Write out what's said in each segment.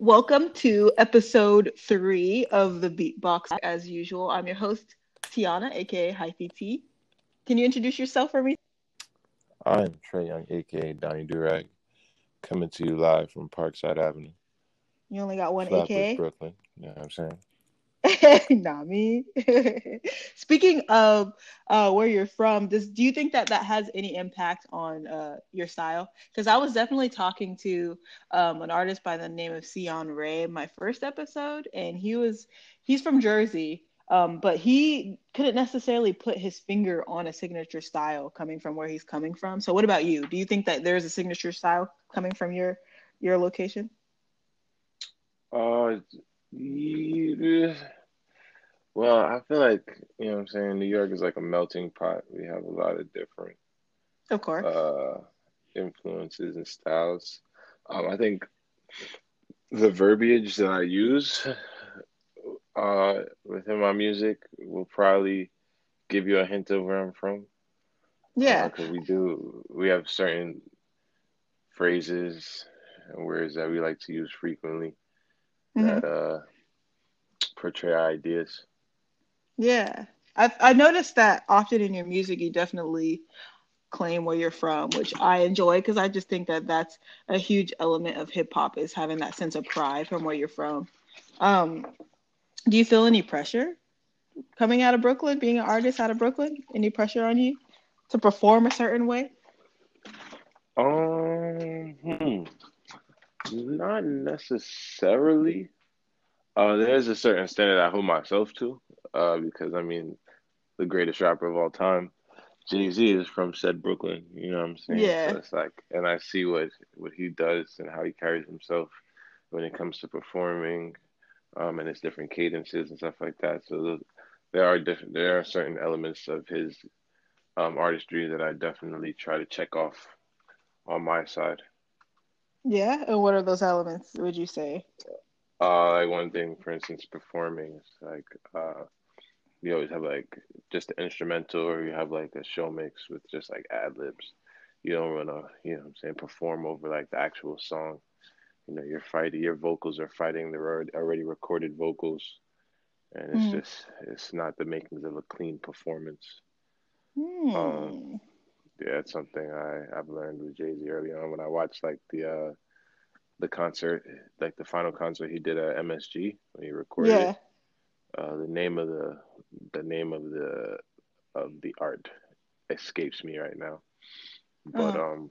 Welcome to episode three of the Beatbox. As usual, I'm your host, Tiana, aka Hyphy T. Can you introduce yourself for me? I'm Trey Young, aka Donnie Durag, coming to you live from Parkside Avenue, You only got one Flatbush, aka? Brooklyn. You know what I'm saying? Me. Speaking of uh, where you're from, does do you think that that has any impact on uh, your style? Because I was definitely talking to um, an artist by the name of Sion Ray my first episode, and he was he's from Jersey, um, but he couldn't necessarily put his finger on a signature style coming from where he's coming from. So, what about you? Do you think that there's a signature style coming from your your location? Uh. Well, I feel like, you know what I'm saying, New York is like a melting pot. We have a lot of different Of course. uh, influences and styles. Um, I think the verbiage that I use uh, within my music will probably give you a hint of where I'm from. yeah. because we do we have certain phrases and words that we like to use frequently Mhm. that uh portray our ideas. Yeah. I've I noticed that often in your music you definitely claim where you're from, which I enjoy because I just think that that's a huge element of hip hop is having that sense of pride from where you're from. Um, do you feel any pressure coming out of Brooklyn, being an artist out of Brooklyn? Any pressure on you to perform a certain way? Um, hmm, not necessarily. Uh, there's a certain standard I hold myself to. Uh, because I mean, the greatest rapper of all time, Jay Z, is from said Brooklyn. You know what I'm saying? Yeah. So it's like, and I see what what he does and how he carries himself when it comes to performing, um, and his different cadences and stuff like that. So those, there are different, there are certain elements of his um artistry that I definitely try to check off on my side. Yeah. And what are those elements, would you say? Uh, like one thing, for instance, performing is like uh, you always have like just the instrumental, or you have like a show mix with just like ad libs. You don't wanna, you know, what I'm saying, perform over like the actual song. You know, you're fighting, your vocals are fighting the already already recorded vocals, and it's Mhm. just it's not the makings of a clean performance. Hmm. Um, Yeah, it's something I I've learned with Jay Z early on when I watched like the uh the concert, like the final concert he did at MSG when he recorded yeah. Uh, the name of the the name of the of the art escapes me right now, but Uh-huh. um,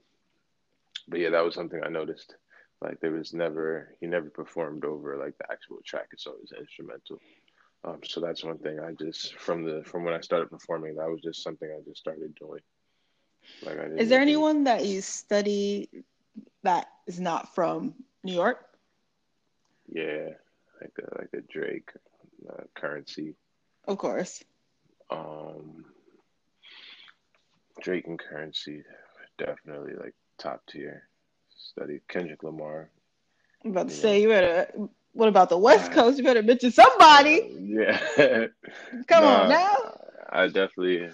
but yeah, that was something I noticed. Like there was never he never performed over like the actual track. It's always instrumental. Um, so that's one thing I just from the from when I started performing, that was just something I just started doing. Like I Is there even- anyone that you study that is not from New York? Yeah, like a like a Drake, uh, Currency, Of course. um, Drake and Currency, definitely like top tier. Study Kendrick Lamar. I'm about to Yeah. say you better. What about the West Uh, Coast? You better mention somebody. Uh, yeah. Come Nah, on now, I definitely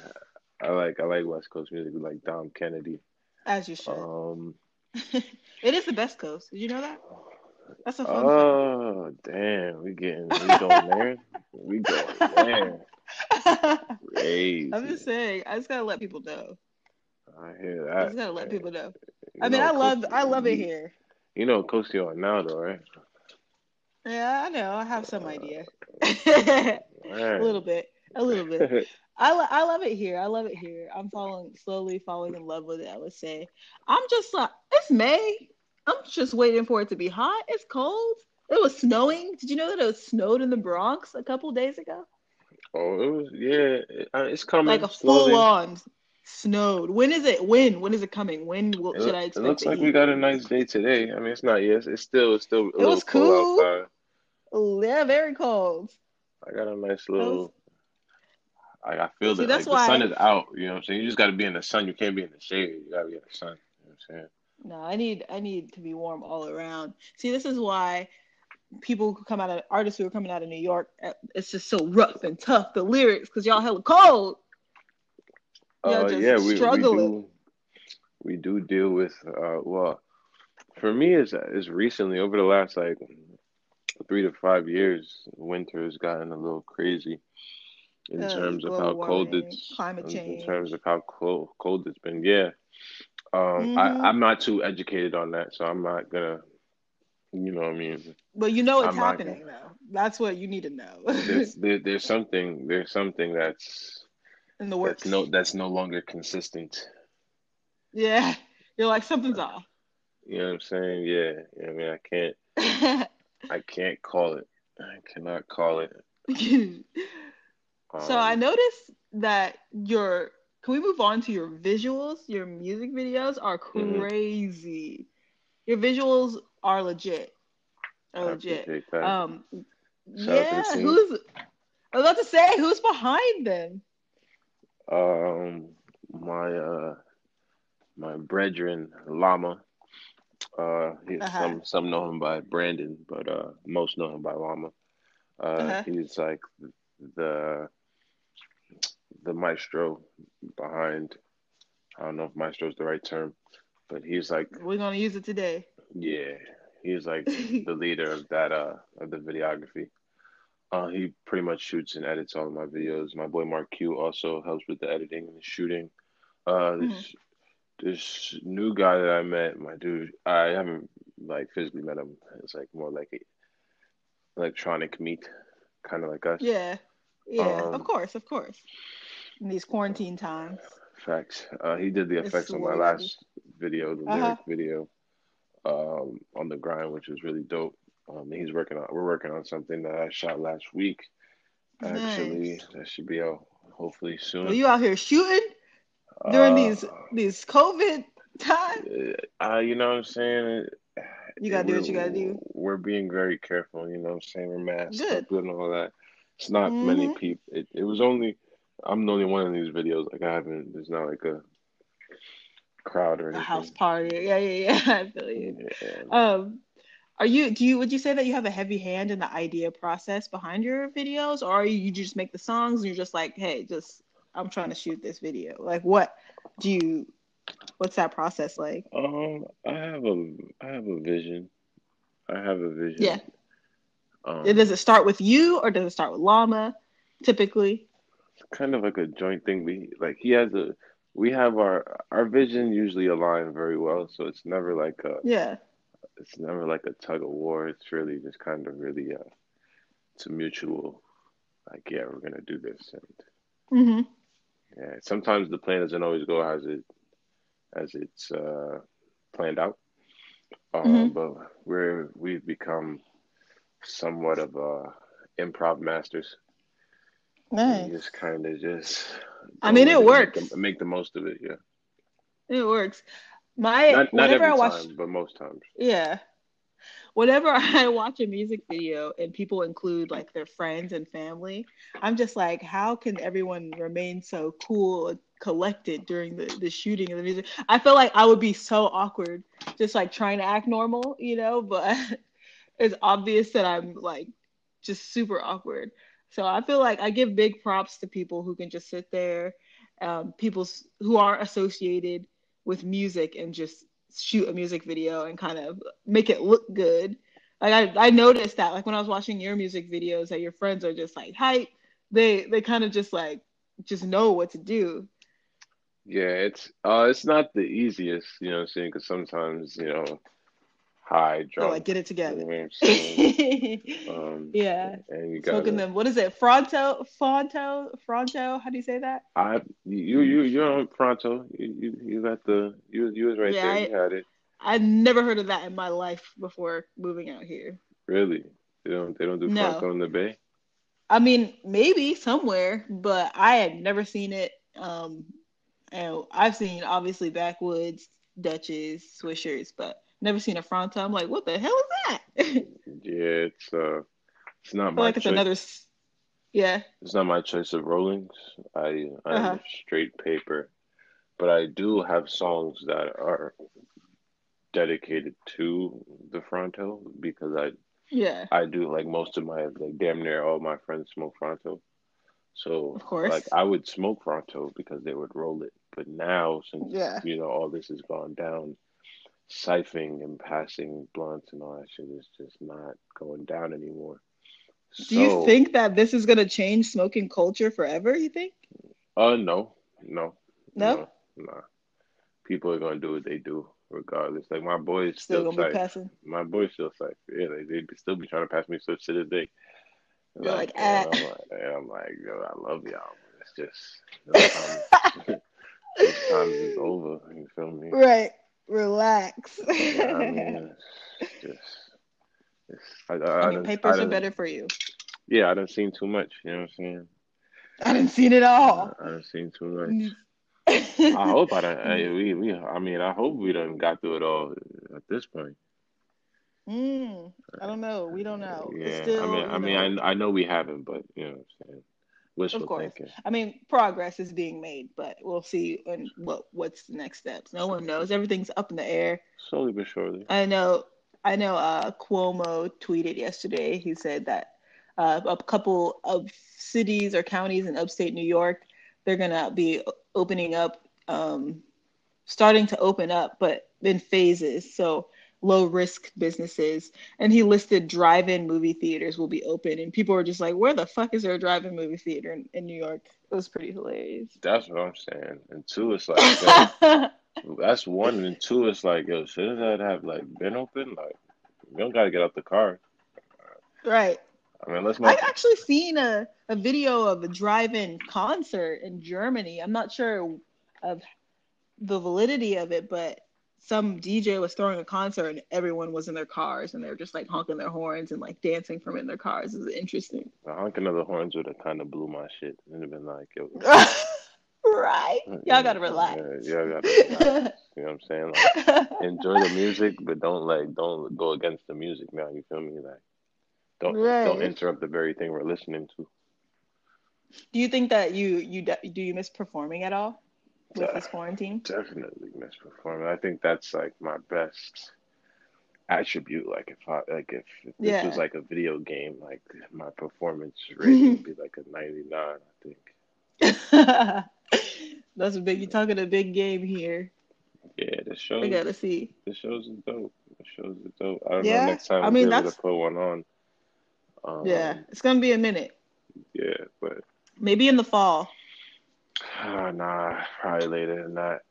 I like I like West Coast music like Dom Kennedy. as you should. Um it is the best coast. Did you know that? That's a fun Oh damn, we getting we going there. We going there. Crazy. I'm just saying. I just gotta let people know. I hear that. I just gotta let people know. You I mean, know I love, Coast- I love it here. You know Coast you on now though, right? Yeah, I know. I have some idea. Uh, a little bit. A little bit. I, lo- I love it here. I love it here. I'm falling slowly falling in love with it. I would say. I'm just like it's May. I'm just waiting for it to be hot. It's cold. It was snowing. Did you know that it was snowed in the Bronx a couple days ago? oh, it was yeah. It, it's coming. Like a slowly. full on snowed. When is it? When? When is it coming? When will, It, should I expect it? Looks like we got a nice day today. I mean, it's not yes. It's still it's still a little was cool. outside. Oh, yeah, very cold. I got a nice little. I, I feel See, that like the sun is out. You know what I'm saying? You just got to be in the sun. You can't be in the shade. You got to be in the sun. You know what I'm saying? No, I need I need to be warm all around. See, this is why people who come out of artists who are coming out of New York, uh, it's just so rough and tough. The lyrics, because y'all hella cold. Y'all Uh, just yeah, we, we do. We do deal with. Uh, well, for me, is is recently over the last like three to five years, winter has gotten a little crazy in Uh, terms of how cold warming, it's climate change. in terms of how cold cold it's been. Yeah. Um, I, hmm I'm not too educated on that, so I'm not gonna, you know what I mean? But you know it's I'm not gonna, happening though. That's what you need to know there's there, there's something there's something that's in the that's no that's no longer consistent. Yeah. You're like something's off. You know what I'm saying? Yeah. I mean, I can't I can't call it. I cannot call it. So I Um, noticed that your can we move on to your visuals? Your music videos are hmm crazy. Your visuals are legit. Are legit. Um, Shout out to the yeah, who's I was about to say who's behind them? Um, my uh my brethren Llama. Uh, he, Uh-huh. some some know him by Brandon, but uh, most know him by Llama. Uh, Uh-huh. he's like the the maestro behind. I don't know if maestro is the right term, but he's like, We're gonna use it today. yeah, he's like the leader of that uh of the videography. Uh, he pretty much shoots and edits all of my videos. My boy Mark Q also helps with the editing and the shooting. Uh, Mhm. this this new guy that I met, my dude, I haven't like physically met him. It's like more like a electronic meet, kind of like us. Yeah. Yeah, of Um, course, of course. In these quarantine times. facts. Uh, he did the effects on my we gotta be. last video, the Uh-huh. lyric video, um, on the grind, which was really dope. Um, he's working on. We're working on something that I shot last week. Actually, Nice. that should be out hopefully soon. you out here shooting during Uh, these these COVID times? uh, you know what I'm saying? You gotta do We're what you gotta do. we're being very careful. You know what I'm saying? We're masked Good. up and all that. It's not many Mm-hmm. people. It, it was only. I'm the only one in these videos. Like I haven't. There's not like a crowd or A house party. Yeah, yeah, yeah. I feel you. Yeah. Um, are you do you would you say that you have a heavy hand in the idea process behind your videos, or are you, you just make the songs and you're just like, hey, just I'm trying to shoot this video? Like, what do you? What's that process like? Um, I have a I have a vision. I have a vision. Yeah. Um, Does it start with you, or does it start with Llama? Typically, kind of like a joint thing. We like he has a we have our our vision usually aligned very well, so it's never like a yeah. it's never like a tug of war. It's really just kind of really uh it's a mutual like yeah we're gonna do this and hmm yeah sometimes the plan doesn't always go as it as it's uh planned out. Um, Mhm. but we're we've become somewhat of uh improv masters. Nice. just kind of just I mean, it and make works. the, make the most of it. Yeah. It works. My Not not whenever every I watch, time, but most times. yeah, whenever I watch a music video and people include like their friends and family, I'm just like, how can everyone remain so cool and collected during the, the shooting of the music? I feel like I would be so awkward just like trying to act normal, you know, but it's obvious that I'm like just super awkward. So I feel like I give big props to people who can just sit there, um, people who are associated with music and just shoot a music video and kind of make it look good. Like I, I noticed that like when I was watching your music videos that your friends are just like hype. They they kind of just like just know what to do. Yeah, it's uh, it's not the easiest, you know what I'm saying? Because sometimes, you know, high, So drunk, like get it you know together. I'm? Um, yeah. and you Smoking gotta, them. What is it? Fronto, Fronto, Fronto. How do you say that? I, you, you, you're on pronto. You, you, you got the, you, you was right Yeah, there. I, You had it. I never heard of that in my life before moving out here. Really? They don't, they don't do No. pronto in the Bay? I mean, maybe somewhere, but I had never seen it. Um, and I've seen obviously backwoods, Dutches, Swishers, but never seen a Fronto. I'm like, what the hell is that? Yeah, it's uh, it's not my like it's choice. another. Yeah. It's not my choice of rollings. I I'm Uh-huh. straight paper, but I do have songs that are dedicated to the Fronto because I Yeah. I do like most of my like damn near all my friends smoke Fronto. So Of course. like I would smoke Fronto because they would roll it. But now since Yeah. you know all this has gone down, siphoning and passing blunts and all that shit is just not going down anymore. Do you think that this is gonna change smoking culture forever? You think? Uh, no, no, No? no, nah. People are gonna do what they do regardless. Like my boys Still still, gonna be type. passing. My boys still type. Yeah, they they still be trying to pass me stuff to this day. You're like, and ah. I'm like, I'm like, yo, I love y'all. It's just those times, those times is over. You feel me? Right. Relax. Yeah, I mean, it's just, it's, I, I, I I papers are better for you. Yeah, I done seen too much. You know what I'm saying? I didn't see it all. I done seen too much. I hope I done. I, we, we, I mean, I hope we don't got through it all at this point. Mm, I don't know. We don't know. Yeah, still, I mean, I mean, know, I, I know we haven't, but you know what I'm saying. Wishful Of course. thinking. I mean, progress is being made, but we'll see and what what's the next steps. No one knows. Everything's up in the air. Slowly but surely. I know. I know. Uh, Cuomo tweeted yesterday. He said that uh, a couple of cities or counties in upstate New York, they're gonna be opening up, um, starting to open up, but in phases. So low risk businesses. And he listed drive-in movie theaters will be open, and people were just like, "Where the fuck is there a drive-in movie theater in, in New York?" It was pretty hilarious. That's what I'm saying. And two, it's like yo, that's one, and two, it's like yo, shouldn't that have like been open? Like you don't gotta get out the car. right. I mean, let's I've actually seen a, a video of a drive-in concert in Germany. I'm not sure of the validity of it, but some DJ was throwing a concert and everyone was in their cars and they're just like honking their horns and like dancing from in their cars. It's interesting. The honking of the horns would have kind of blew my shit. It'd have been like, yo, right? Uh, y'all gotta relax. Yeah, y'all gotta relax. You know what I'm saying? Like, enjoy the music, but don't like don't go against the music now. You feel me? Like, don't Right. don't interrupt the very thing we're listening to. do you think that you you do you miss performing at all with this quarantine? Definitely misperforming. I think that's like my best attribute. Like if I like if, if this Yeah. was like a video game, like my performance rating would be like a 99. I think. That's a big. You're talking a big game here. Yeah, the show. We gotta see. The shows is dope. The shows is dope. I don't Yeah, know next time I mean, be able that's- to put one on. Um, Yeah, it's gonna be a minute. Yeah, but Maybe in the fall. Uh, nah, probably later than that.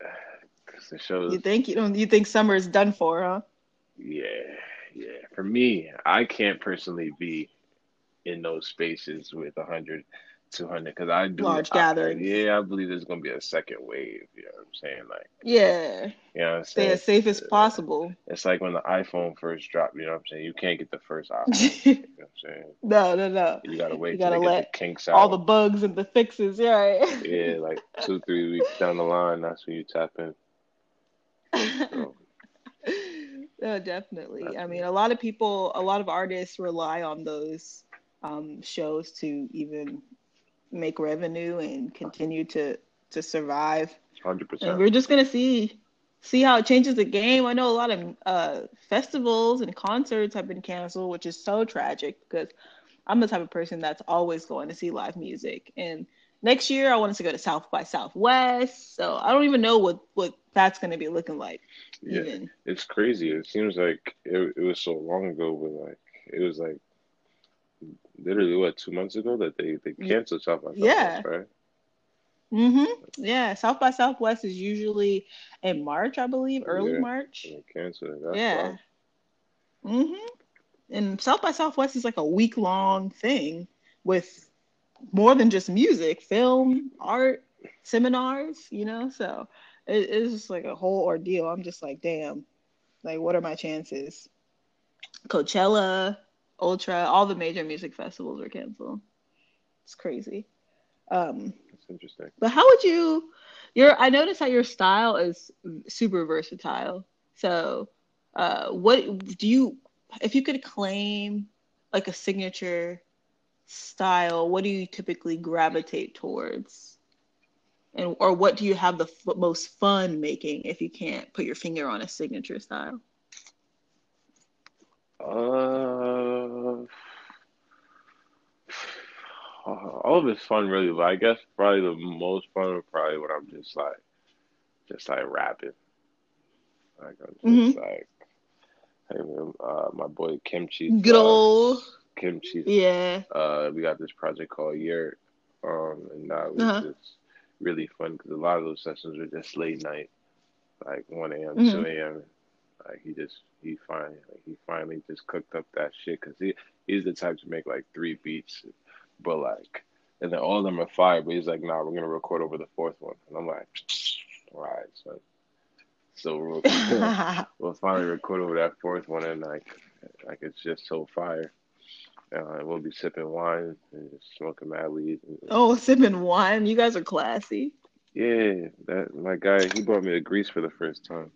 Cause the shows. You think you don't? You think summer is done for, huh? Yeah, yeah. For me, I can't personally be in those spaces with 100, 200 because I do Large I- gatherings. yeah, I believe there's gonna be a second wave. You know what I'm saying? Like, Yeah, you know stay as safe as possible. It's like when the iPhone first dropped. You know what I'm saying? You can't get the first iPhone. you know what I'm saying? no, no, no. You gotta wait You gotta they get let the kinks out. All the bugs and the fixes, yeah, right? yeah, like two, three weeks down the line, that's when you tap in. So, no, definitely. I mean, a lot of people, a lot of artists rely on those um, shows to even make revenue and continue to to survive. hundred percent. we're just gonna see see how it changes the game. I know a lot of uh, festivals and concerts have been canceled, which is so tragic because I'm the type of person that's always going to see live music. And next year, I wanted to go to South by Southwest, so I don't even know what what that's going to be looking like. Yeah, Even it's crazy. It seems like it, it was so long ago, but like it was like literally what two months ago that they they canceled South by Southwest, Yeah. right? hmm yeah, South by Southwest is usually in March, I believe, early Yeah. March. They canceled it. That's Yeah. wild. hmm And South by Southwest is like a week long thing with more than just music, film, art, seminars, you know? So it, it's just like a whole ordeal. I'm just like, damn, like, what are my chances? Coachella, Ultra, all the major music festivals were canceled. It's crazy. Um, That's interesting. but how would you your I noticed that your style is super versatile. So uh what do you if you could claim like a signature style, what do you typically gravitate towards? And or what do you have the f- most fun making if you can't put your finger on a signature style? Uh, all of it's fun, really, but I guess probably the most fun, probably when I'm just like, just like rapping. Like I'm just mm-hmm. like, hey, uh, my boy Kimchi. Good old Kimchi. Yeah. Uh, we got this project called Yurt, um, and that was uh-huh. just really fun because a lot of those sessions were just late night, like one a.m., mm-hmm. two a.m. Like he just he finally like he finally just cooked up that shit because he he's the type to make like three beats, but like and then all of them are fire. But he's like, nah, we're gonna record over the fourth one, and I'm like, all right, so so we'll, we'll finally record over that fourth one, and like like it's just so fire. Uh, we'll be sipping wine and smoking mad weed. Oh, sipping wine! You guys are classy. Yeah, that my guy. He brought me to Greece for the first time.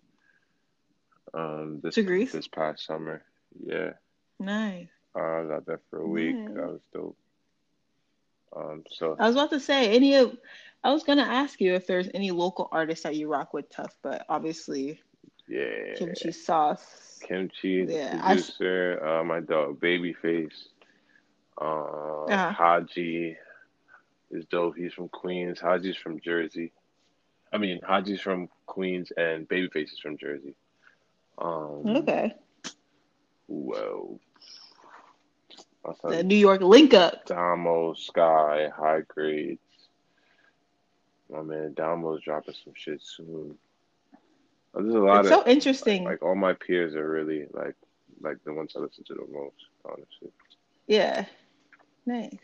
Um, this this past summer. Yeah. Nice. Uh, I was out there for a week. Nice. That was dope. Um, so I was about to say any of. I was gonna ask you if there's any local artists that you rock with tough, but obviously, yeah, kimchi sauce, kimchi, yeah, producer, I... uh, my dog Babyface, uh, uh-huh. Haji is dope. He's from Queens. Haji's from Jersey. I mean, Haji's from Queens and Babyface is from Jersey. Um, okay. Whoa. The New York link up. Damo, Sky, High Grades. My man Damo's dropping some shit soon. There's a lot it's of so interesting. Like, like, all my peers are really like like the ones I listen to the most, honestly. Yeah. Nice.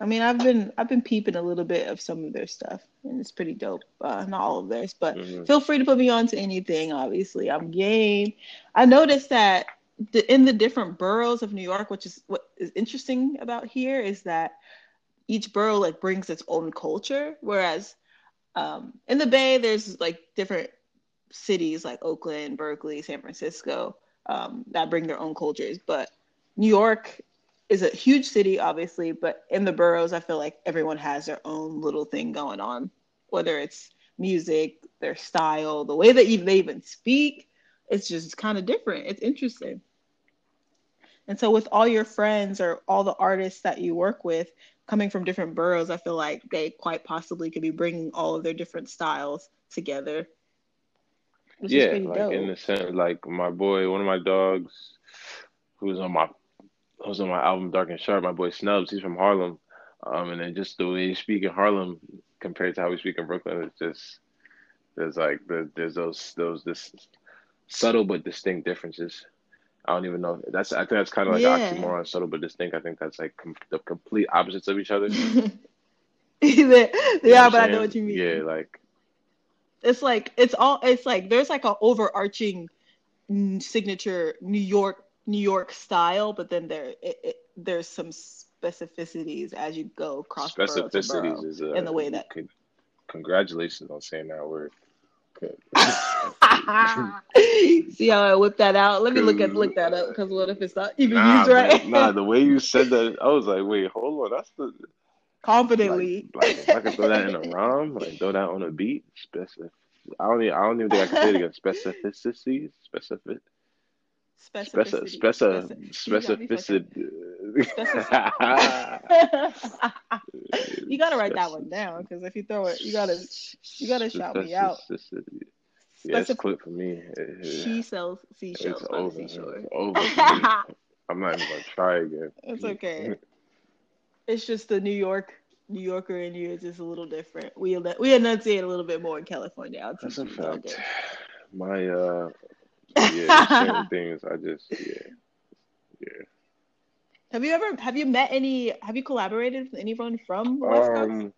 I mean, I've been I've been peeping a little bit of some of their stuff, and it's pretty dope. Uh, not all of theirs, but mm-hmm. feel free to put me on to anything. Obviously, I'm game. I noticed that the, in the different boroughs of New York, which is what is interesting about here, is that each borough like brings its own culture. Whereas um, in the Bay, there's like different cities like Oakland, Berkeley, San Francisco um, that bring their own cultures, but New York is a huge city, obviously, but in the boroughs, I feel like everyone has their own little thing going on, whether it's music, their style, the way that they even speak. It's just kind of different. It's interesting. And so, with all your friends or all the artists that you work with coming from different boroughs, I feel like they quite possibly could be bringing all of their different styles together. yeah, like dope. in the sense, like my boy, one of my dogs, who's on my was on my album Dark and Sharp. My boy Snubs, he's from Harlem, um, and then just the way you speak in Harlem compared to how we speak in Brooklyn, it's just there's like there's those those this subtle but distinct differences. I don't even know. That's I think that's kind of like yeah. oxymoron, subtle but distinct. I think that's like com- the complete opposites of each other. yeah, yeah but I know what you mean. Yeah, like it's like it's all it's like there's like an overarching signature New York New York style, but then there it, it, there's some specificities as you go across specificities borough borough is uh, in the way that. Could, congratulations on saying that word. See how I whipped that out? Let me look at look that up because what if it's not even nah, used right? Man, nah, the way you said that, I was like, wait, hold on, that's the confidently. Like, like I can throw that in a rhyme, like throw that on a beat. Specific. I don't. Even, I don't even think I can say it again. Specificities. specific. Specificity. Speci- specificity. you gotta write that one down because if you throw it, you gotta you gotta shout me out. Yeah, it's quick for me. She sells seashells. It's over. It's over I'm not even gonna try again. It's okay. It's just the New York New Yorker in you is just a little different. We we enunciate a little bit more in California. That's a fact. My uh yeah, certain things I just yeah, yeah. Have you ever have you met any? Have you collaborated with anyone from West Coast? Um,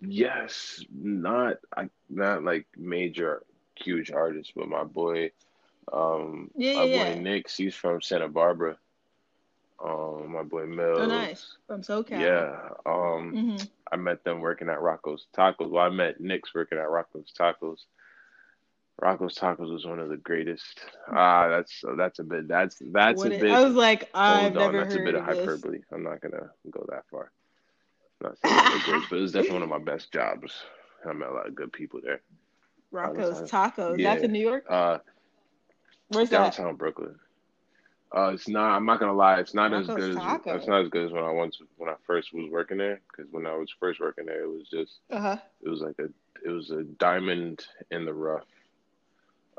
yes, not I not like major huge artists, but my boy, um, yeah, my yeah, boy yeah. Nick, he's from Santa Barbara. Um, my boy Mills. Oh, nice from SoCal. Yeah. Um, mm-hmm. I met them working at Rocco's Tacos. Well, I met Nick's working at Rocco's Tacos. Rocco's Tacos was one of the greatest. Ah, that's that's a bit. That's that's what a bit. I was like, I've never That's heard a bit of, of hyperbole. I'm not gonna go that far. Not saying it was, but it was definitely one of my best jobs. I met a lot of good people there. Rocco's Tacos. Yeah. That's in New York. Uh, Where's downtown that? Brooklyn. Uh, it's not. I'm not gonna lie. It's not Rocco's as good Tacos. as. It's not as good as when I once when I first was working there. Because when I was first working there, it was just. Uh huh. It was like a. It was a diamond in the rough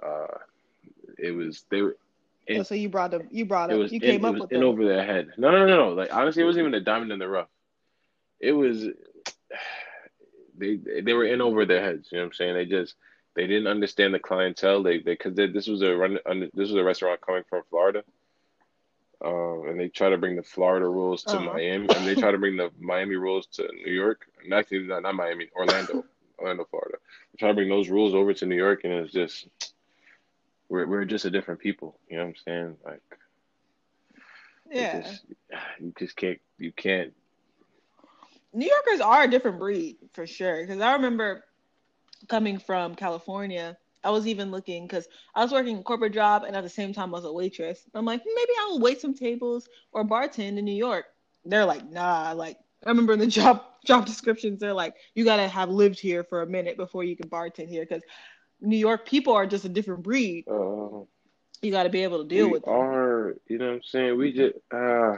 uh, it was they were. It, oh, so you brought them. You brought it them. was You came it up was with in them. over their head. No, no, no, no. Like honestly, it wasn't even a diamond in the rough. It was they they were in over their heads. You know what I'm saying? They just they didn't understand the clientele. They they because this was a run this was a restaurant coming from Florida. Um, and they try to bring the Florida rules to Uh-huh. Miami, and they try to bring the Miami rules to New York. And actually, not, not Miami, Orlando, Orlando, Florida. They try to bring those rules over to New York, and it's just we're we're just a different people. You know what I'm saying? Like, Yeah. just, you just can't you can't. New Yorkers are a different breed for sure. Because I remember coming from California, I was even looking because I was working a corporate job and at the same time I was a waitress. I'm like, maybe I will wait some tables or bartend in New York. They're like, nah. Like I remember in the job job descriptions, they're like, you gotta have lived here for a minute before you can bartend here because New York people are just a different breed. Uh, You got to be able to deal with them. are, you know what I'm saying? We just uh,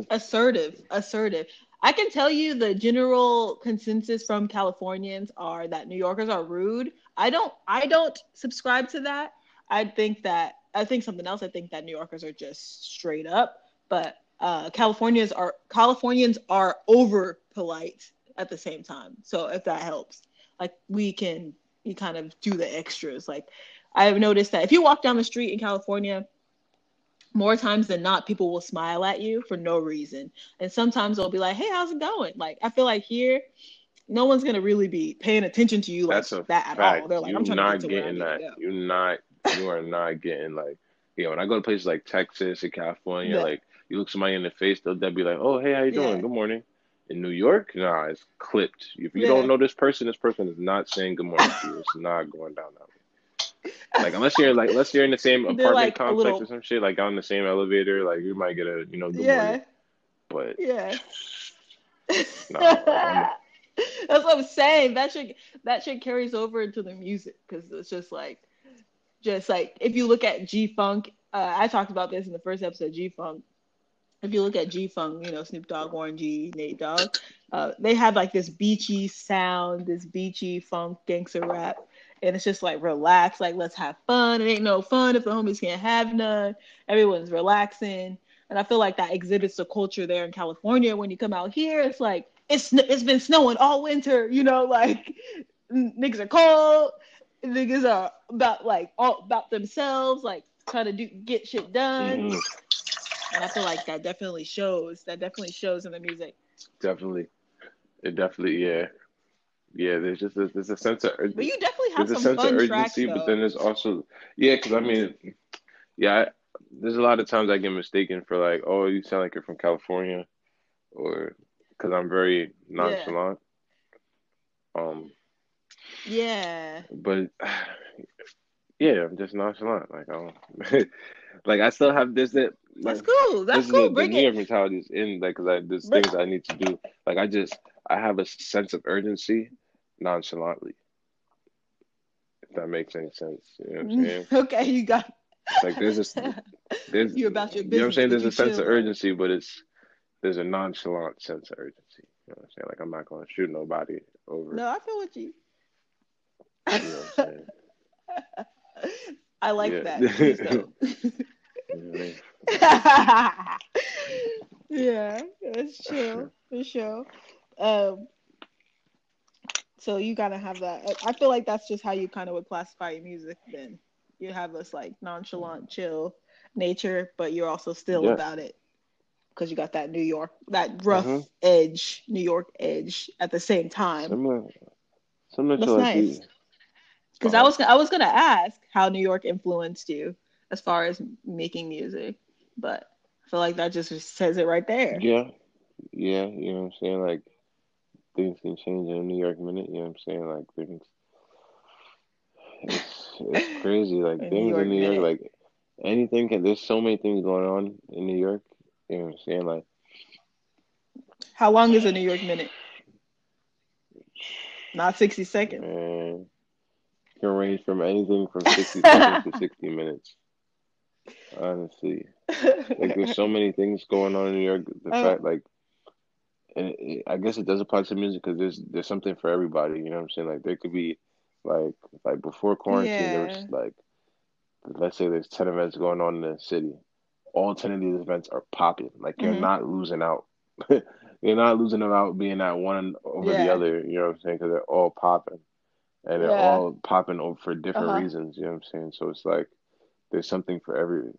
assertive assertive i can tell you the general consensus from californians are that new yorkers are rude i don't i don't subscribe to that i think that i think something else i think that new yorkers are just straight up but uh californians are californians are over polite at the same time so if that helps like we can you kind of do the extras like i've noticed that if you walk down the street in california more times than not, people will smile at you for no reason. And sometimes they'll be like, hey, how's it going? Like, I feel like here, no one's going to really be paying attention to you like that at fact. all. They're like, You're I'm trying not to get to where I getting that. go. You're not. You are not getting like. You know, when I go to places like Texas and California, Yeah. like you look somebody in the face, they'll, they'll be like, "Oh, hey, how you doing? Yeah. Good morning." In New York, nah, it's clipped. If you Yeah. don't know this person, this person is not saying good morning to you. It's not going down that way. Like unless you're like unless you're in the same apartment like complex little- or some shit, like on the same elevator, like you might get a you know good yeah. morning. But Yeah. I'm- That's what I'm saying. That should that shit carries over into the music because it's just like, just like if you look at G Funk, uh, I talked about this in the first episode. G Funk. If you look at G Funk, you know Snoop Dogg, Warren G, Nate Dogg, uh, they have like this beachy sound, this beachy funk gangster rap, and it's just like relax, like let's have fun. It ain't no fun if the homies can't have none. Everyone's relaxing. And I feel like that exhibits the culture there in California. When you come out here, it's like it's it's been snowing all winter, you know, like niggas are cold, niggas are about like all about themselves, like trying to do get shit done. mhm, And I feel like that definitely shows. That definitely shows in the music. definitely, it definitely, yeah, yeah. There's just a, there's a sense of But you definitely have there's a sense of fun tracks urgency, but then there's also yeah, because I mean, yeah, I, there's a lot of times I get mistaken for like, oh, you sound like you're from California, or because I'm very nonchalant. Um, Yeah. but yeah, I'm just nonchalant. Like I don't, like I still have this that That's like cool. That's this is cool. the, the Bring New it. Mentality is in like because I there's Bring- things I need to do. Like I just I have a sense of urgency nonchalantly. If that makes any sense, you know what I'm mm, saying? okay, you got. Like there's this, there's You're about your business. you know what I'm saying. There's a sense chill, of urgency, but it's there's a nonchalant sense of urgency. You know what I'm saying? Like I'm not going to shoot nobody over. No, I feel what you. You know what I'm saying? I like Yeah. that. Please don't. You know what I mean? yeah, that's true for sure. Um, so you gotta have that. I feel like that's just how you kind of would classify your music. Then you have this like nonchalant, chill nature, but you're also still Yeah. about it because you got that New York, that rough Mhm. edge, New York edge at the same time. Similar, similar That's nice. Because Uh-huh. I was I was gonna ask how New York influenced you as far as making music, but I feel like that just says it right there. Yeah, yeah, you know what I'm saying? Like things can change in a New York minute, you know what I'm saying? Like things it's it's crazy. Like New things York in New York, minute. like anything can there's so many things going on in New York. You know what I'm saying? Like How long is a New York minute? Not sixty seconds. man can range from anything from sixty seconds to sixty minutes. Honestly. Like there's so many things going on in New York. The Oh. fact like and it, I guess it does apply to music because there's there's something for everybody. You know what I'm saying? Like there could be Like like before quarantine, yeah. there was like let's say there's ten events going on in the city. All ten of these events are popping. Like you're mm-hmm. not losing out. you're not losing out being at one over yeah. the other. You know what I'm saying? Because they're all popping, and they're yeah. all popping over for different uh-huh. reasons. You know what I'm saying? So it's like there's something for every.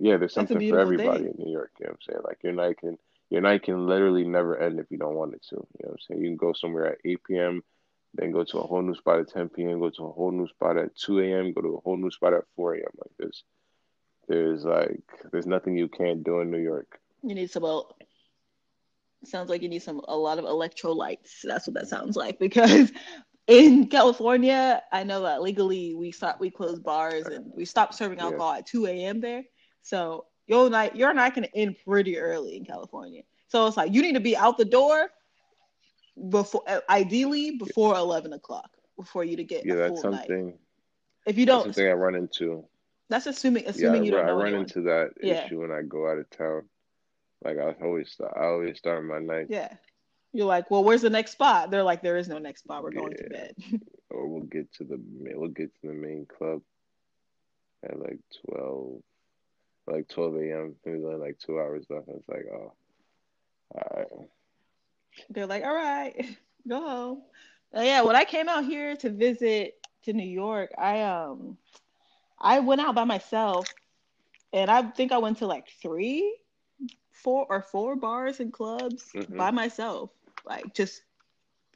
Yeah, there's something for everybody thing. in New York. You know what I'm saying? Like your night can your night can literally never end if you don't want it to. You know what I'm saying? You can go somewhere at 8 p.m then go to a whole new spot at 10 p.m., go to a whole new spot at 2 a.m., go to a whole new spot at 4 a.m. Like this. There's like there's nothing you can't do in New York. You need some Well, sounds like you need some a lot of electrolytes. That's what that sounds like because in California, I know that legally we stop we close bars and we stop serving alcohol yeah. at 2 a.m. there. So your night your night can end pretty early in California. So it's like you need to be out the door before ideally before 11 o'clock before you to get yeah that's something night. if you don't something i run into that's assuming assuming yeah, you don't i run anyone. into that yeah. issue when i go out of town like i always start i always start my night yeah you're like well where's the next spot they're like there is no next spot we're going yeah. to bed or we'll get to the we'll get to the main club at like 12 like 12 a.m there's only like two hours left it's like oh all right they're like, all right, go home. Uh, yeah, when I came out here to visit to New York, I um I went out by myself and I think I went to like three, four or four bars and clubs mm-hmm. by myself. Like just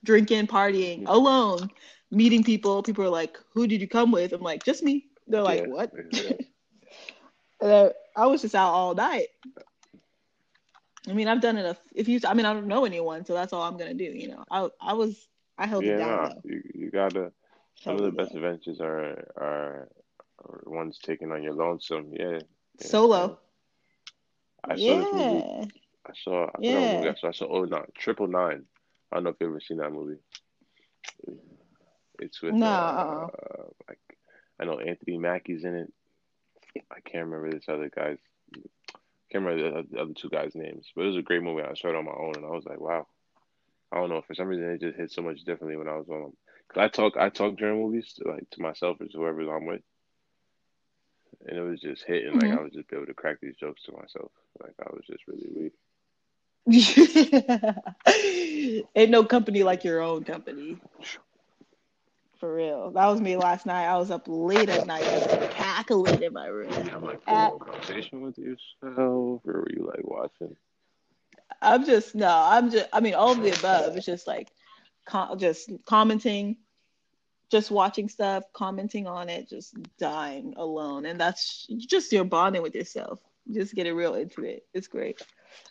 drinking, partying alone, meeting people. People are like, Who did you come with? I'm like, just me. They're like, yeah, What? Yeah. I was just out all night. I mean, I've done it. if you, I mean, I don't know anyone, so that's all I'm gonna do. You know, I I was I held yeah, it down. Nah, you you gotta. Some of the best down. adventures are, are are ones taken on your lonesome. Yeah. yeah. Solo. I yeah. I saw. I yeah. Movie I saw. I saw. Oh no, Triple Nine. I don't know if you've ever seen that movie. It's with no. Uh, like I know Anthony Mackie's in it. I can't remember this other guy's can't remember the, other two guys' names, but it was a great movie. I saw it on my own, and I was like, wow. I don't know. For some reason, it just hit so much differently when I was on them. Cause I talk, I talk during movies to, like to myself or to whoever I'm with, and it was just hitting. Mm-hmm. Like I was just able to crack these jokes to myself. Like I was just really weak. Ain't no company like your own company. For real. That was me last night. I was up late at night just cackling in my room. You have like a at, conversation with yourself, or were you like watching? I'm just no. I'm just. I mean, all of the above. It's just like, com- just commenting, just watching stuff, commenting on it, just dying alone, and that's just your bonding with yourself. Just getting real into it. It's great.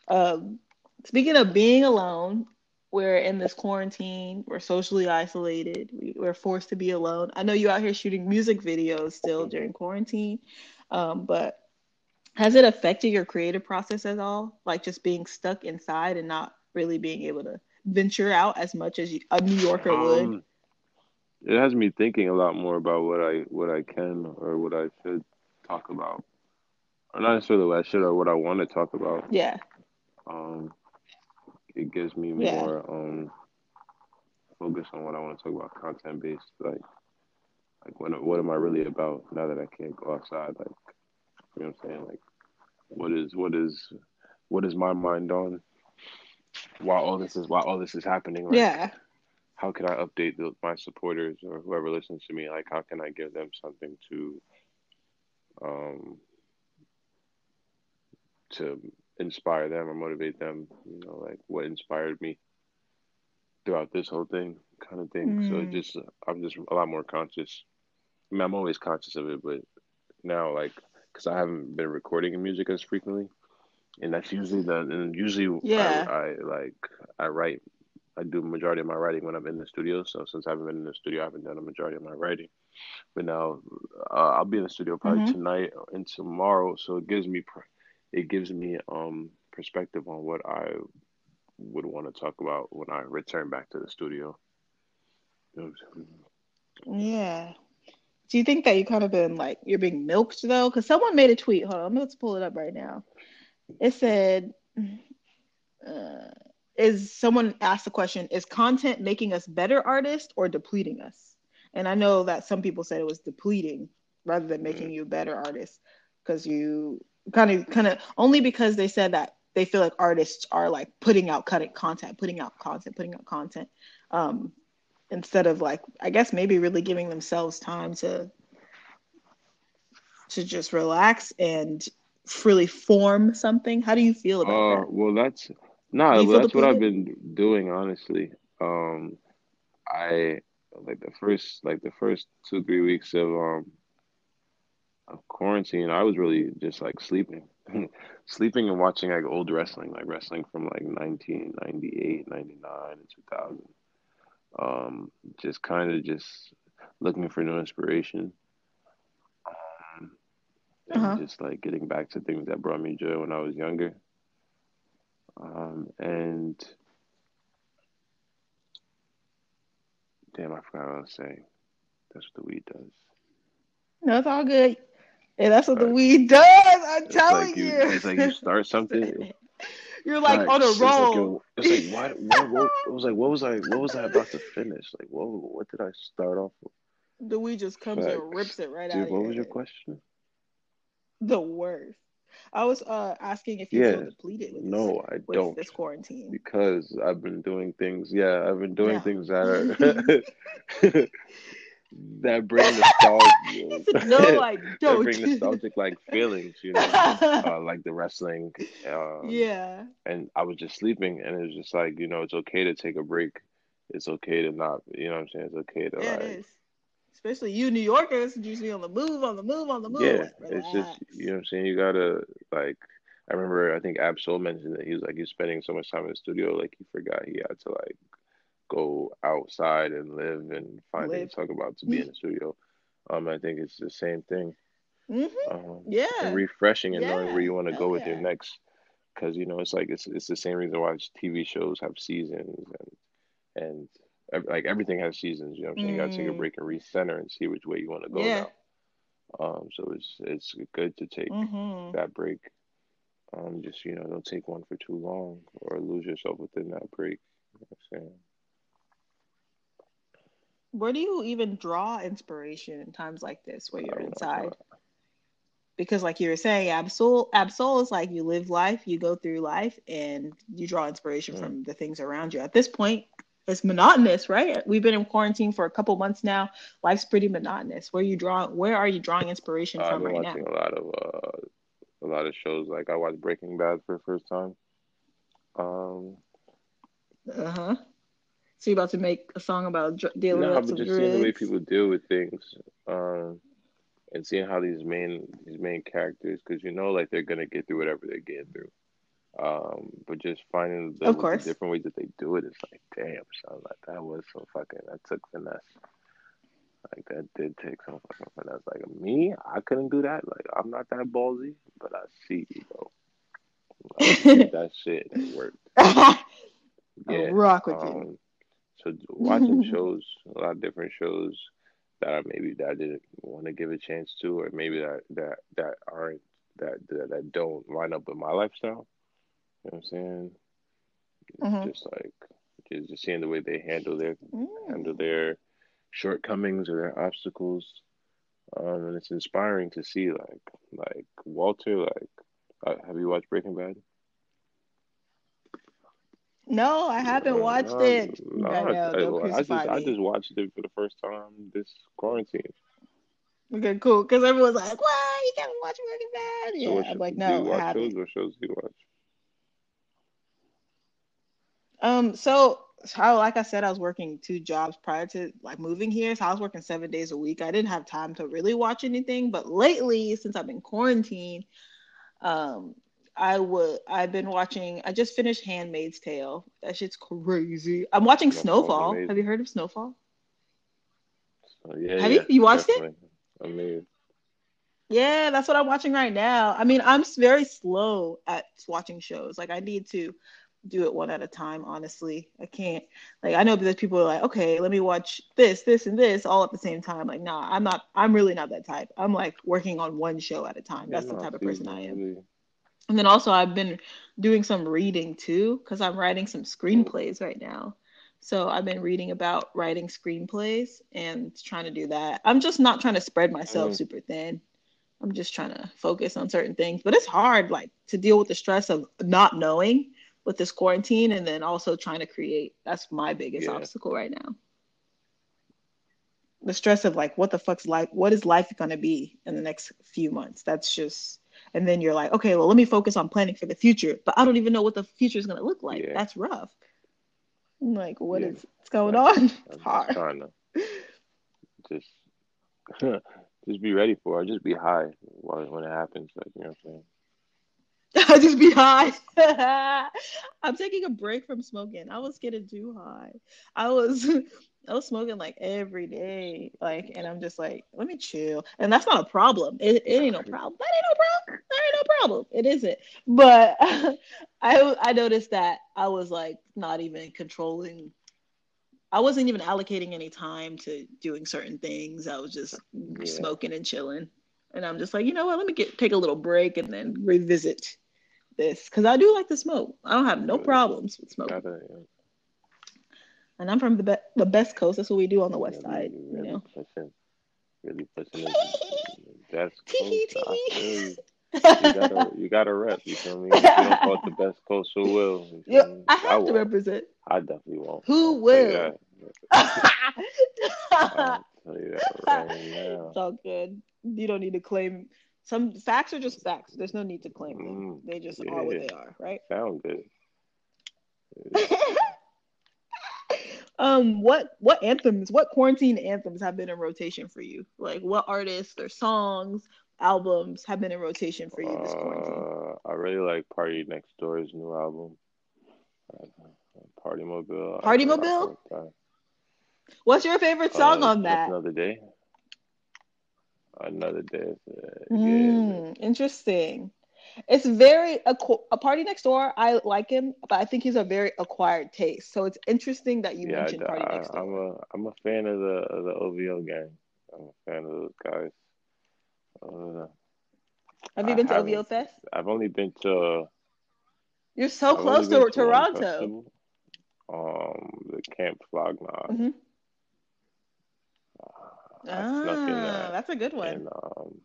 Um, speaking of being alone, we're in this quarantine. We're socially isolated. We, are forced to be alone. I know you out here shooting music videos still during quarantine, um, but has it affected your creative process at all? Like just being stuck inside and not really being able to venture out as much as you, a New Yorker um, would. It has me thinking a lot more about what I what I can or what I should talk about, or not necessarily what I should or what I want to talk about. Yeah. Um, it gives me yeah. more um focus on what I want to talk about, content based. Like, like what what am I really about now that I can't go outside? Like, you know what I'm saying? Like, what is what is what is my mind on while all this is while all this is happening? Like, yeah. How can I update the, my supporters or whoever listens to me? Like, how can I give them something to um to inspire them or motivate them. You know, like what inspired me throughout this whole thing, kind of thing. Mm. So just I'm just a lot more conscious. I mean, I'm always conscious of it, but now like because I haven't been recording music as frequently, and that's usually the and usually yeah I, I like I write. I do majority of my writing when I'm in the studio. So since I haven't been in the studio, I haven't done a majority of my writing. But now uh, I'll be in the studio probably mm-hmm. tonight and tomorrow. So it gives me pr- it gives me um perspective on what I would want to talk about when I return back to the studio. Yeah. Do you think that you kind of been like you're being milked though? Because someone made a tweet. Hold on, let's pull it up right now. It said, uh, "Is someone asked the question: Is content making us better artists or depleting us?" And I know that some people said it was depleting rather than making you a better artist because you kind of kind of only because they said that they feel like artists are like putting out cutting content, putting out content, putting out content, um, instead of like I guess maybe really giving themselves time to to just relax and freely form something. How do you feel about uh, that? Well, that's no, nah, well, that's what I've been doing honestly. Um, I like the first like the first two three weeks of um of quarantine, I was really just like sleeping, sleeping and watching like old wrestling, like wrestling from like 1998, 99, and 2000. Um, just kind of just looking for new inspiration. Um, uh-huh. just like getting back to things that brought me joy when I was younger. Um, and damn, I forgot what I was saying. That's what the weed does. No, it's all good. And that's what the weed does. I'm it's telling like you, you. It's like you start something. You're like on a roll. It's like, it's like what, what, what, it was like what was I what was I about to finish? Like what what did I start off with? The weed just comes Facts. and rips it right Dude, out. What was head. your question? The worst. I was uh asking if you yeah. feel depleted with no, this, I don't this quarantine because I've been doing things. Yeah, I've been doing yeah. things that are that bring nostalgia. no, I don't. that bring nostalgic like feelings, you know, uh, like the wrestling. Um, yeah. And I was just sleeping, and it was just like, you know, it's okay to take a break. It's okay to not, you know, what I'm saying. It's okay to yeah, like. Especially you, New Yorkers, usually on the move, on the move, on the move. Yeah, it's just you know what I'm saying. You gotta like. I remember, I think Ab-Soul mentioned that he was like he's spending so much time in the studio, like he forgot he had to like go outside and live and find live. things to talk about to be in the studio. Um, I think it's the same thing. Mm-hmm. Um, yeah, and refreshing and yeah. knowing where you want to go with your next, because you know it's like it's it's the same reason why TV shows have seasons and and like everything has seasons. You know what I'm saying? Mm. You got to take a mm. break and recenter and see which way you want to go yeah. now. Um, so it's it's good to take mm-hmm. that break. Um, just you know, don't take one for too long or lose yourself within that break. You know what I'm saying? Where do you even draw inspiration in times like this where you're inside? Because like you were saying, Ab-Soul, Ab-Soul is like you live life, you go through life, and you draw inspiration mm. from the things around you. At this point, it's monotonous, right? We've been in quarantine for a couple months now. Life's pretty monotonous. Where you draw? Where are you drawing inspiration uh, from right now? I've been watching a lot of uh, a lot of shows. Like I watched Breaking Bad for the first time. Um, uh huh. So you about to make a song about dr- dealing no, with but just drugs? seeing the way people deal with things, um, and seeing how these main these main characters, because you know, like they're gonna get through whatever they're getting through. Um, but just finding the, the, different ways that they do it, it's like, damn, son, like that was so fucking that took finesse. Like that did take some fucking finesse. Like me, I couldn't do that. Like I'm not that ballsy, but I see you, bro. that shit worked. Yeah, rock with um, you. So watching shows, a lot of different shows that I maybe that I didn't want to give a chance to, or maybe that that that aren't that that, that don't line up with my lifestyle. You know what I'm saying? Mm-hmm. Just like just, just seeing the way they handle their mm. handle their shortcomings or their obstacles, um, and it's inspiring to see. Like like Walter, like uh, have you watched Breaking Bad? No, I haven't watched it. No, I, I, I, just I just watched it for the first time this quarantine. Okay, cool. Because everyone's like, "What? You can't watch Breaking Bad?" Yeah, so I'm like, "No, I haven't." Shows? What shows do you watch? Um, so how, like I said, I was working two jobs prior to like moving here, so I was working seven days a week. I didn't have time to really watch anything, but lately, since I've been quarantined, um, I would. I've been watching. I just finished *Handmaid's Tale*. That shit's crazy. I'm watching that *Snowfall*. Have you heard of *Snowfall*? Uh, yeah. Have yeah, you? You watched definitely. it? I mean. Yeah, that's what I'm watching right now. I mean, I'm very slow at watching shows. Like, I need to do it one at a time. Honestly, I can't. Like, I know because people are like, okay, let me watch this, this, and this all at the same time. Like, nah, I'm not. I'm really not that type. I'm like working on one show at a time. That's yeah, the type of person I am. And then also I've been doing some reading too because I'm writing some screenplays right now. So I've been reading about writing screenplays and trying to do that. I'm just not trying to spread myself Mm. super thin. I'm just trying to focus on certain things. But it's hard like to deal with the stress of not knowing with this quarantine and then also trying to create. That's my biggest Yeah. obstacle right now. The stress of like what the fuck's life what is life gonna be in the next few months? That's just and then you're like, okay, well let me focus on planning for the future. But I don't even know what the future is gonna look like. Yeah. That's rough. I'm like, what Yeah. is what's going Like, on? I'm It's just trying to just just be ready for it. Just be high when it happens. Like you know what I'm saying. I just be high. I'm taking a break from smoking. I was getting too high. I was I was smoking like every day. Like and I'm just like, let me chill. And that's not a problem. It, it ain't no problem. That ain't no problem. That ain't no problem. It isn't. But I I noticed that I was like not even controlling I wasn't even allocating any time to doing certain things. I was just Yeah. smoking and chilling. And I'm just like, you know what? Let me get take a little break and then revisit this because I do like to smoke. I don't have no problems with smoking. You And I'm from the be- the best coast. That's what we do on the west really, side. You really know. pushing, really pushing it. That's cool. Tee I feel tee. you. You gotta, you gotta rep. You feel me? If you don't call it the best coach, who will? You Yeah. I have to won't. represent. I definitely won't. Who you will? I'll tell you that right now. It's all good. You don't need to claim. Some facts are just facts. There's no need to claim them. Mm, They just are what they are, right? Sound good. Um, what what anthems, what quarantine anthems have been in rotation for you? Like, what artists or songs, albums have been in rotation for you this quarantine? Uh, I really like PartyNextDoor's new album. Partymobile. Party Mobile? What's your favorite song Uh, on that? Another day. Another day. Uh, yeah. Mm, interesting. It's very a, a PartyNextDoor. I like him, but I think he's a very acquired taste. So it's interesting that you Yeah, mentioned I, party I, next I'm a I'm a fan of the of the OVO gang. I'm a fan of those guys. Uh, Have you I been to. OVO Fest? I've only been to You're so I've close to Toronto. festival. Um, the Camp Flog Gnaw. hmm I Ah, that's a good one. and um,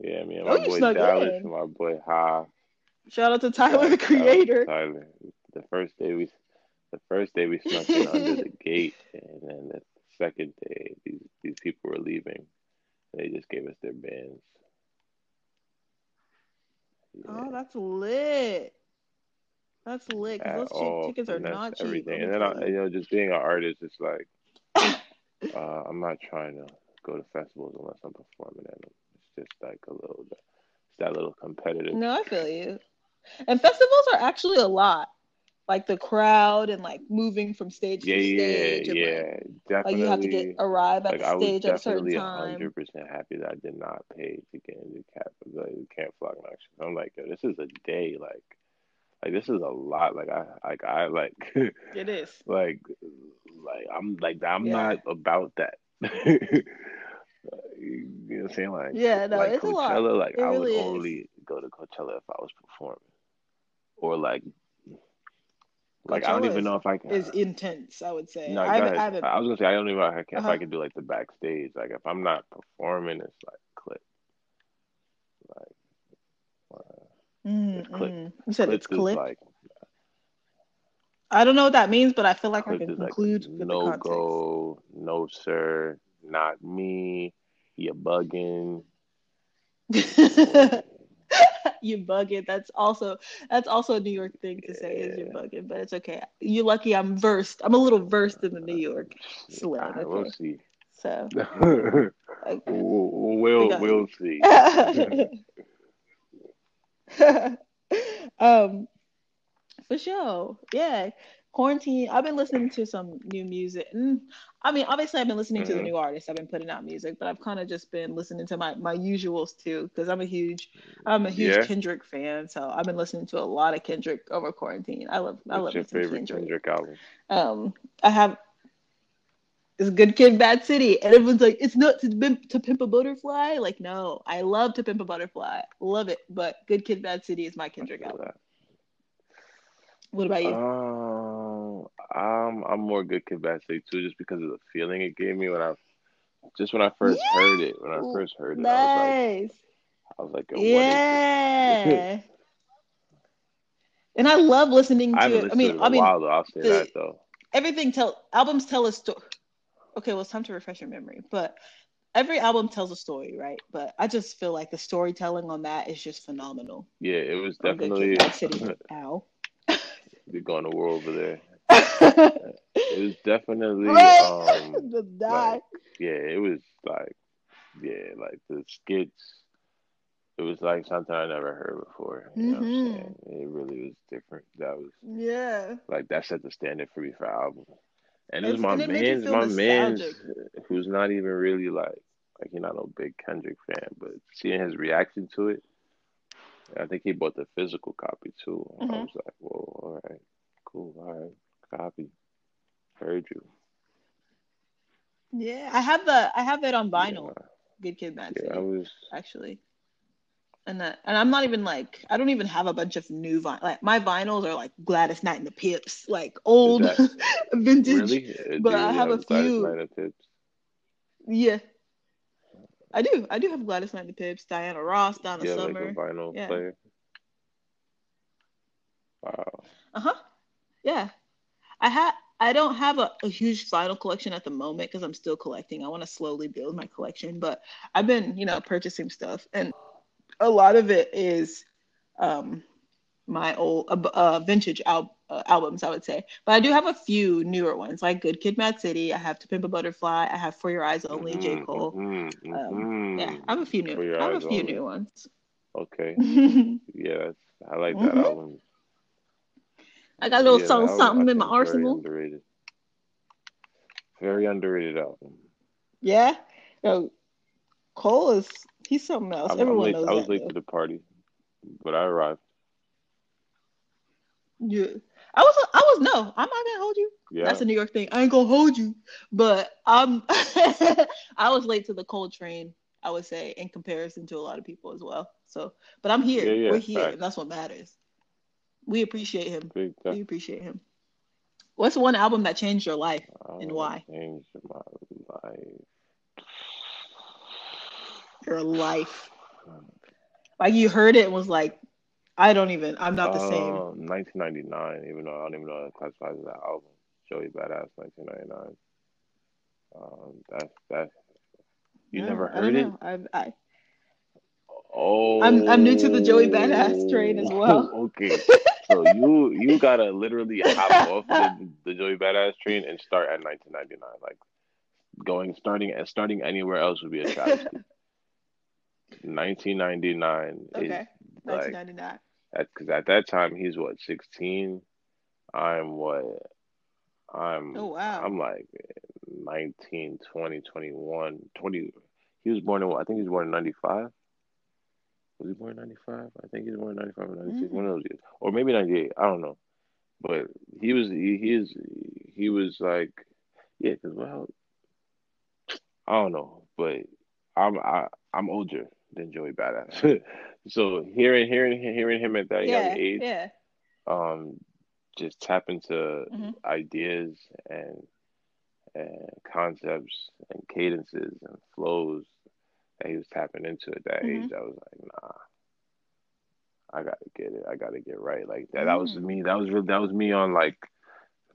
yeah, me and Oh, my you boy Dallas in. and my boy Ha. Shout out to Tyler, the creator. Tyler. The first day we, the first day we snuck in under the gate, and then the second day these these people were leaving. They just gave us their bands. Yeah, Oh, that's lit. That's lit because at those all, tickets are not cheap. everything. And then I, you you. know, just being an artist, it's like uh, I'm not trying to go to festivals unless I'm performing at them. It's just like a little bit. It's that little competitive. No, I feel you. And festivals are actually a lot. Like the crowd and like moving from stage Yeah, to yeah, stage and like yeah. like Definitely. you have to get arrive at like the I was stage at a certain definitely a time. hundred percent happy that I did not pay to get into Camp the Camp Flock Action. I'm like, yo, this is a day, like, like this is a lot. Like I, like I, like, It is. like, like I'm like I'm Yeah. not about that. you know what I'm saying? Like, Yeah, no, like it's a lot. Like It I really would is. only go to Coachella if I was performing, or like, like I don't even is- know if I can. Is intense, I would say. No, I haven't. I haven't I was gonna say I don't even know if I can, if Uh-huh. I can do like the backstage. Like if I'm not performing, it's like click, Like uh, mm, it's clip. mm. You said it's clip. like I don't know what that means, but I feel like I can like conclude the no go, no sir, not me. You bugging. you bugging. That's also that's also a New York thing to say is you Yeah. bugging, but it's okay. You're lucky I'm versed. I'm a little versed in the New York slang. Alright, we'll see. so we'll okay. we'll, got we'll see. um, for sure. Yeah. Quarantine. I've been listening to some new music. Mm, I mean, obviously, I've been listening to the Mhm. new artists. I've been putting out music, but I've kind of just been listening to my my usuals too, because I'm a huge I'm a huge Yeah. Kendrick fan. So I've been listening to a lot of Kendrick over quarantine. I love I love your favorite Kendrick. Kendrick album? Um, I have this Good Kid, Mad City, and everyone's like, it's not to, pimp, to Pimp a Butterfly. Like, no, I love To Pimp a Butterfly, love it, but Good Kid, Mad City is my Kendrick album. that. What about you? Um, Um, I'm more good Kid Mad City too, just because of the feeling it gave me when I, just when I first yeah. heard it. When I first heard it, nice. I was like, I was like, yeah. and I love listening to. I, it. I mean, I mean, while, though, I'll say the, that though. Everything tell albums tell a story. Okay, well, it's time to refresh your memory, but every album tells a story, right? But I just feel like the storytelling on that is just phenomenal. Yeah, it was definitely. City. Ow. You're going to war over there. It was definitely um, the die. Like, yeah, it was like yeah, like the skits. It was like something I never heard before. You know mm-hmm. what I'm mm-hmm. saying? It really was different. That was yeah. Like that set the standard for me for albums. And it was my man, my man, who's not even really like like he's not a big Kendrick fan, but seeing his reaction to it, I think he bought the physical copy too. Mm-hmm. I was like, whoa, all right, cool, all right, copy. Heard you. Yeah, I have the I have it on vinyl. Yeah. Good Kid, Mad City. Yeah, I was actually. And that, and I'm not even like I don't even have a bunch of new vinyl. Like my vinyls are like Gladys Knight and the Pips, like old vintage. Really? But I have, have a few. Yeah, I do. I do have Gladys Knight and the Pips, Diana Ross, Donna yeah, Summer. Like a vinyl yeah. player. Wow. Uh huh. Yeah, I had. I don't have a, a huge vinyl collection at the moment because I'm still collecting. I want to slowly build my collection, but I've been, you know, purchasing stuff, and a lot of it is um, my old uh, uh, vintage al- uh, albums, I would say. But I do have a few newer ones, like Good Kid, Mad City. I have To Pimp a Butterfly. I have For Your Eyes Only, mm-hmm, J Cole. Mm-hmm, um, mm-hmm. Yeah, I have a few new. I have a few only. new ones. Okay. yeah, I like that mm-hmm. album. I got a little yeah, song something in my arsenal. Very Underrated. Very underrated album. Yeah. No, Cole is he's something else. I'm, Everyone I'm knows. I was that, late though. to the party, but I arrived. Yeah. I was I was no, I'm not gonna hold you. Yeah. That's a New York thing. I ain't gonna hold you. But um I was late to the Cole train, I would say, in comparison to a lot of people as well. So but I'm here. Yeah, yeah, We're here, and that's what matters. We appreciate him. We appreciate him. What's one album that changed your life and why? Changed my life. Your life. Like you heard it and was like, I don't even. I'm not the uh, same. 1999, even though I don't even know it classifies as that album. Joey Badass, 1999. Um, that's that. You never heard it? I, I, oh, I'm I'm new to the Joey Badass train as well. Oh, okay, so you you gotta literally hop off the, the Joey Badass train and start at 1999. Like going starting and starting anywhere else would be a travesty. 1999 okay. is 1999. Because at that time he's what 16. I'm what I'm. Oh wow. I'm like 19, 20, 21, 20. He was born in what? I think he was born in 95. Was he born in 95? I think he was born in 95 or 96. Mm-hmm. One of those years, or maybe 98. I don't know. But he was he, he is he was like yeah. Cause well, I don't know, but I'm I, I'm older than Joey Badass. so hearing hearing hearing him at that yeah, young age, yeah. um, just tap into mm-hmm. ideas and and concepts and cadences and flows that he was tapping into at that mm-hmm. age. I was like, nah. I gotta get it. I gotta get right. Like that. Mm. That was mm. me. That was real. That was me on like.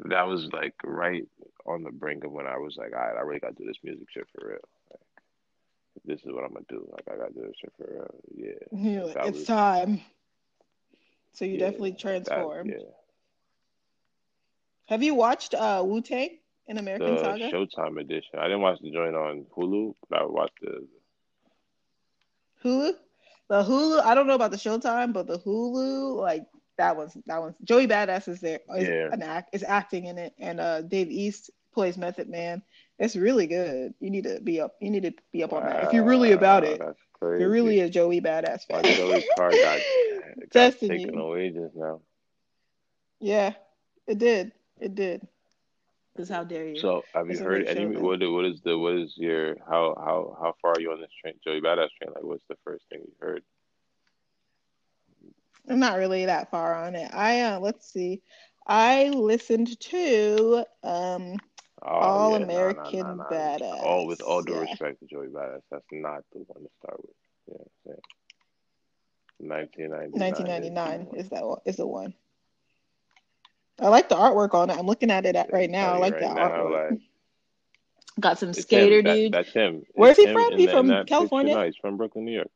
That was like right on the brink of when I was like, all right, I really gotta do this music shit for real this is what I'm gonna do. Like I gotta do this shit for real. Yeah. yeah it's was, time. So you yeah, definitely transformed. That, yeah. Have you watched uh Wu Tang in American the Saga? Showtime edition. I didn't watch the joint on Hulu, but I watched the Hulu. The Hulu. I don't know about the Showtime, but the Hulu, like that was that one's Joey Badass is there. Is yeah. an act is acting in it, and uh Dave East plays Method Man. It's really good. You need to be up. You need to be up on that. If you're really about it, you're really a Joey badass fan. My Joey car got, got taken away just now. Yeah, it did. It did. Because how dare you? So have you heard any? What what is the what is your how how how far are you on this train, Joey Badass train? Like, what's the first thing you heard? I'm not really that far on it. I uh, let's see. I listened to um, Oh All yeah, nah, nah, nah, American nah. Badass. All with all due Yeah. respect to Joey Badass, that's not the one to start with. You know what 1999. 1999 is that one, is the one. I like the artwork on it. I'm looking at it at right now. I like right the now, artwork. like, Got some skater him. That, dude. that's him. Where's It's he from? in He from that picture. California? No, he's from Brooklyn, New York.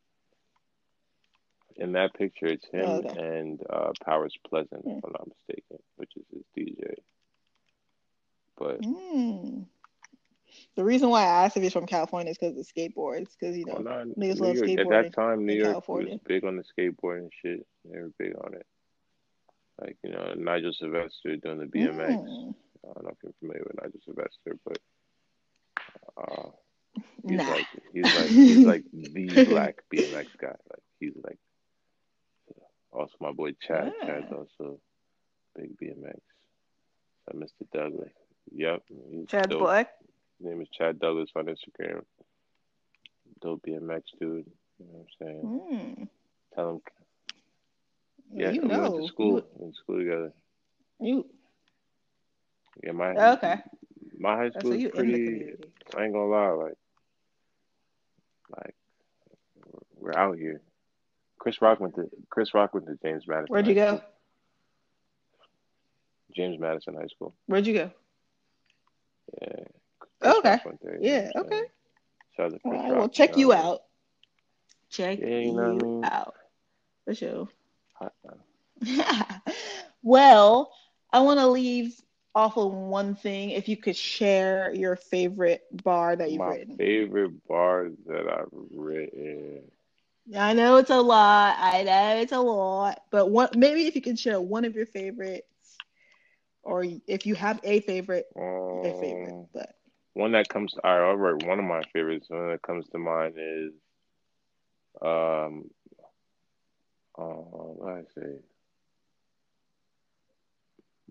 In that picture, it's him Oh, okay. and uh, Powers Pleasant, Hmm. if I'm not mistaken, which is his DJ. But Mm. The reason why I asked if he's from California is because of skateboards. Because you know, well, not niggas New love York. At skateboarding that time, New York California. was big on the skateboard and shit. They were big on it. Like you know, Nigel Sylvester doing the BMX. Mm. I don't know if you're familiar with Nigel Sylvester, but uh, he's Nah. like he's like he's like the black BMX guy. Like he's like also my boy Chad. Yeah. Chad's also big BMX. So Mr. Douglas. Yep. Chad dope. black. His name is Chad Douglas on Instagram. Dope BMX dude. You know what I'm saying? Mm. Tell him yeah, you we know. went to school. We went to school together. You, Yeah, my you okay? my high So school you is pretty? I ain't gonna lie, like, like we're out here. Chris Rock went to Chris Rock went to James Madison. Where'd you go? School. James Madison High School. Where'd you go? Yeah. Chris Okay. There, you know Yeah. Okay. out Chris right. Rock, Well, check know you mean? out. Check Yeah, you know what I mean? out for sure. Well, I want to leave off of one thing. If you could share your favorite bar that you've My written. favorite bars that I've written. I know it's a lot. I know it's a lot, but what maybe if you could share one of your favorites, or if you have a favorite, your favorite. Um, But one that comes to, I'll write one of my favorites. One that comes to mind is um uh, what I say?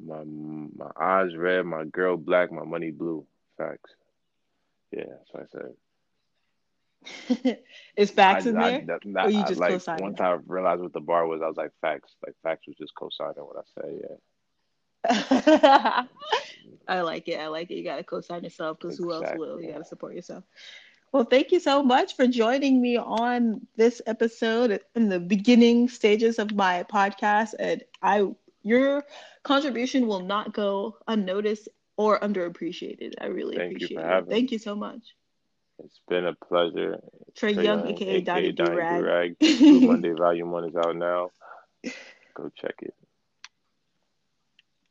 My my eyes red, my girl black, my money blue. Facts. Yeah, that's what I said. is facts I, in I, there? Or you I, just like co-signing? once I realized what the bar was, I was like facts. Like facts was just co-signing what I said. Yeah. I like it. I like it. You got to co-sign yourself because who else will? You got to support yourself. Well, thank you so much for joining me on this episode in the beginning stages of my podcast. And I, your contribution will not go unnoticed or underappreciated. I really Thank you for appreciate it. having Thank you so much. It's been a pleasure. Trey Trey Young, Young, aka Donnie Donnie Durag. Durag. Monday Volume One is out now. Go check it.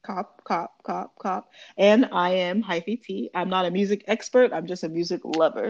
Cop, cop, cop, cop. And I am Hyphy T. I'm not a music expert. I'm just a music lover.